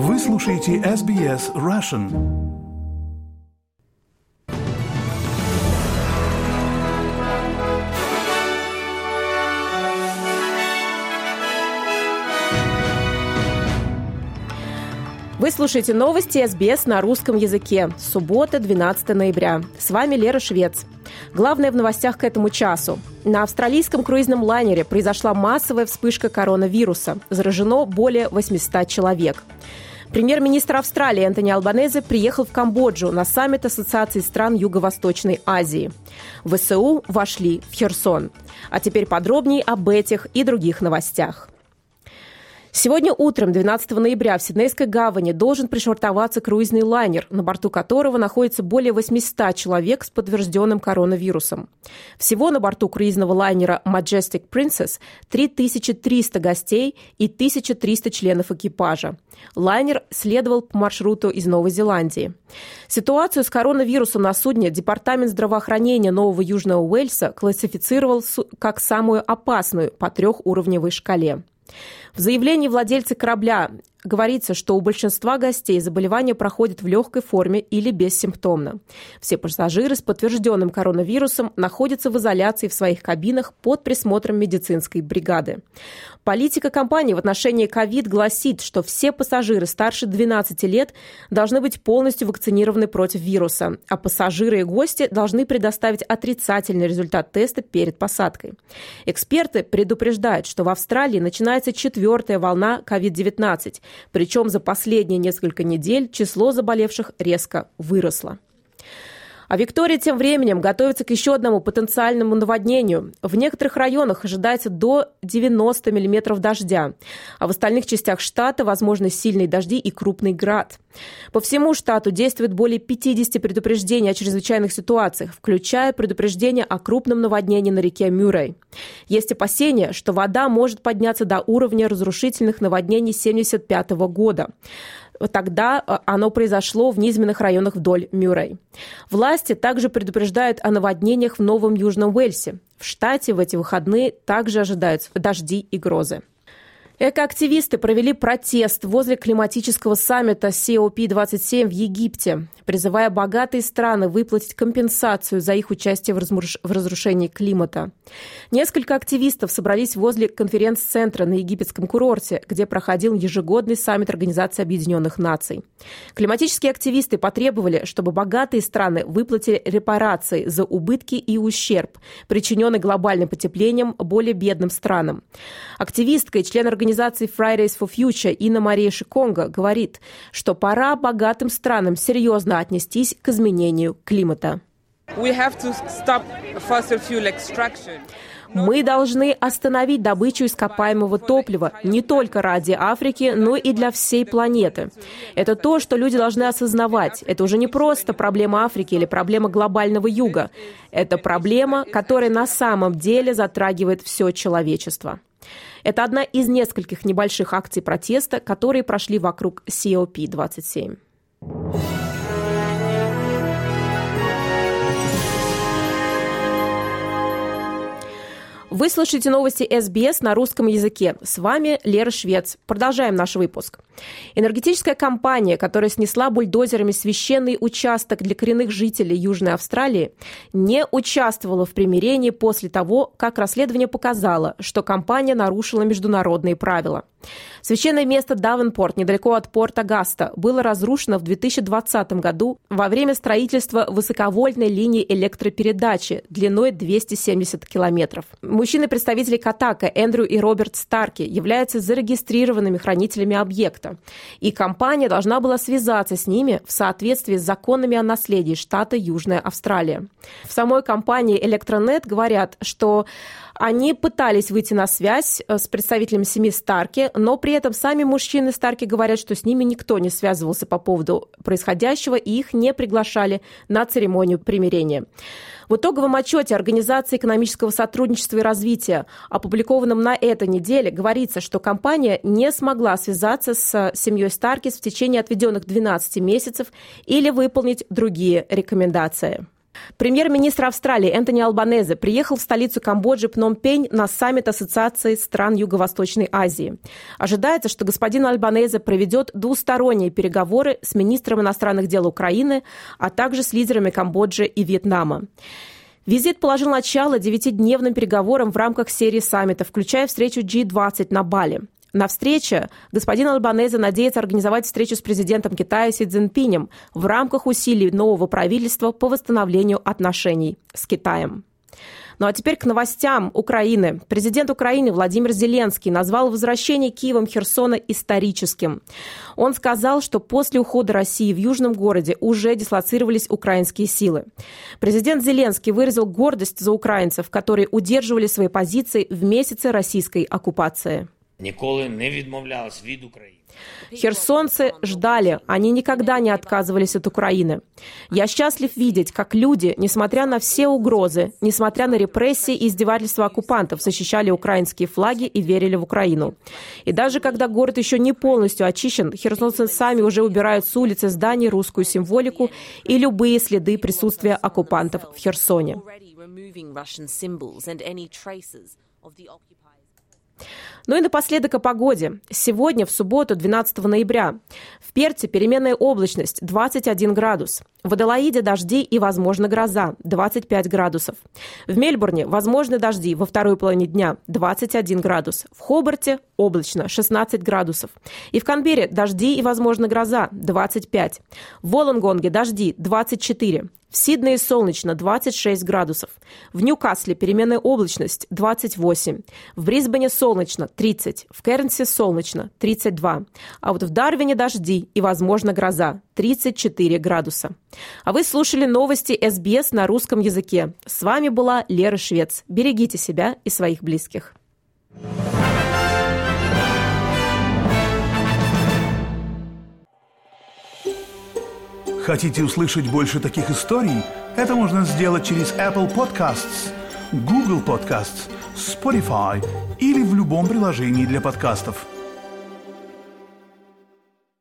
Вы слушаете SBS Russian. Вы слушаете новости СБС на русском языке. Суббота, 12 ноября. С вами Лера Швец. Главное в новостях к этому часу. На австралийском круизном лайнере произошла массовая вспышка коронавируса. Заражено более 800 человек. Премьер-министр Австралии Антони Албанезе приехал в Камбоджу на саммит Ассоциации стран Юго-Восточной Азии. ВСУ вошли в Херсон. А теперь подробнее об этих и других новостях. Сегодня утром, 12 ноября, в Сиднейской гавани должен пришвартоваться круизный лайнер, на борту которого находится более 800 человек с подтвержденным коронавирусом. Всего на борту круизного лайнера Majestic Princess 3300 гостей и 1300 членов экипажа. Лайнер следовал по маршруту из Новой Зеландии. Ситуацию с коронавирусом на судне Департамент здравоохранения Нового Южного Уэльса классифицировал как самую опасную по трехуровневой шкале. В заявлении владельца корабля говорится, что у большинства гостей заболевание проходит в легкой форме или бессимптомно. Все пассажиры с подтвержденным коронавирусом находятся в изоляции в своих кабинах под присмотром медицинской бригады. Политика компании в отношении ковид гласит, что все пассажиры старше 12 лет должны быть полностью вакцинированы против вируса, а пассажиры и гости должны предоставить отрицательный результат теста перед посадкой. Эксперты предупреждают, что в Австралии начинается четвертая волна COVID-19, причем за последние несколько недель число заболевших резко выросло. А Виктория тем временем готовится к еще одному потенциальному наводнению. В некоторых районах ожидается до 90 миллиметров дождя, а в остальных частях штата возможны сильные дожди и крупный град. По всему штату действует более 50 предупреждений о чрезвычайных ситуациях, включая предупреждение о крупном наводнении на реке Мюррей. Есть опасения, что вода может подняться до уровня разрушительных наводнений 1975 года. Тогда э, оно произошло в низменных районах вдоль Мюррей. Власти также предупреждают о наводнениях в Новом Южном Уэльсе. В штате в эти выходные также ожидаются дожди и грозы. Экоактивисты провели протест возле климатического саммита COP27 в Египте, призывая богатые страны выплатить компенсацию за их участие в, разрушении климата. Несколько активистов собрались возле конференц-центра на египетском курорте, где проходил ежегодный саммит Организации Объединенных Наций. Климатические активисты потребовали, чтобы богатые страны выплатили репарации за убытки и ущерб, причиненный глобальным потеплением более бедным странам. Активистка и член организации организации Fridays for Future Инна Мария Шиконга говорит, что пора богатым странам серьезно отнестись к изменению климата. Мы должны остановить добычу ископаемого топлива не только ради Африки, но и для всей планеты. Это то, что люди должны осознавать. Это уже не просто проблема Африки или проблема глобального юга. Это проблема, которая на самом деле затрагивает все человечество. Это одна из нескольких небольших акций протеста, которые прошли вокруг COP27. Вы слушаете новости СБС на русском языке. С вами Лера Швец. Продолжаем наш выпуск. Энергетическая компания, которая снесла бульдозерами священный участок для коренных жителей Южной Австралии, не участвовала в примирении после того, как расследование показало, что компания нарушила международные правила. Священное место Давенпорт, недалеко от порта Гаста, было разрушено в 2020 году во время строительства высоковольтной линии электропередачи длиной 270 километров. Мужчины-представители Катака, Эндрю и Роберт Старки, являются зарегистрированными хранителями объекта, и компания должна была связаться с ними в соответствии с законами о наследии штата Южная Австралия. В самой компании Электронет говорят, что они пытались выйти на связь э, с представителями семьи Старки, но при этом сами мужчины Старки говорят, что с ними никто не связывался по поводу происходящего и их не приглашали на церемонию примирения. В итоговом отчете Организации экономического сотрудничества и развития, опубликованном на этой неделе, говорится, что компания не смогла связаться с семьей Старкис в течение отведенных 12 месяцев или выполнить другие рекомендации. Премьер-министр Австралии Энтони Албанезе приехал в столицу Камбоджи Пномпень на саммит Ассоциации стран Юго-Восточной Азии. Ожидается, что господин Албанезе проведет двусторонние переговоры с министром иностранных дел Украины, а также с лидерами Камбоджи и Вьетнама. Визит положил начало девятидневным переговорам в рамках серии саммитов, включая встречу G20 на Бали. На встрече господин Албанезе надеется организовать встречу с президентом Китая Си Цзиньпинем в рамках усилий нового правительства по восстановлению отношений с Китаем. Ну а теперь к новостям Украины. Президент Украины Владимир Зеленский назвал возвращение Киевом Херсона историческим. Он сказал, что после ухода России в южном городе уже дислоцировались украинские силы. Президент Зеленский выразил гордость за украинцев, которые удерживали свои позиции в месяце российской оккупации. Ніколи не відмовлялась від України. Херсонцы ждали, они никогда не отказывались от Украины. Я счастлив видеть, как люди, несмотря на все угрозы, несмотря на репрессии и издевательства оккупантов, защищали украинские флаги и верили в Украину. И даже когда город еще не полностью очищен, херсонцы сами уже убирают с улицы зданий русскую символику и любые следы присутствия оккупантов в Херсоне. Ну и напоследок о погоде. Сегодня, в субботу, 12 ноября. В Перте переменная облачность 21 градус. В Адалаиде дожди и, возможно, гроза 25 градусов. В Мельбурне возможны дожди во второй половине дня 21 градус. В Хобарте облачно 16 градусов. И в Канбере дожди и, возможно, гроза 25. В Волонгонге дожди 24. В Сиднее солнечно 26 градусов. В Ньюкасле переменная облачность 28. В Брисбене солнечно 30. В Кернсе солнечно 32. А вот в Дарвине дожди и, возможно, гроза 34 градуса. А вы слушали новости СБС на русском языке. С вами была Лера Швец. Берегите себя и своих близких. Хотите услышать больше таких историй? Это можно сделать через Apple Podcasts, Google Podcasts, Spotify или в любом приложении для подкастов.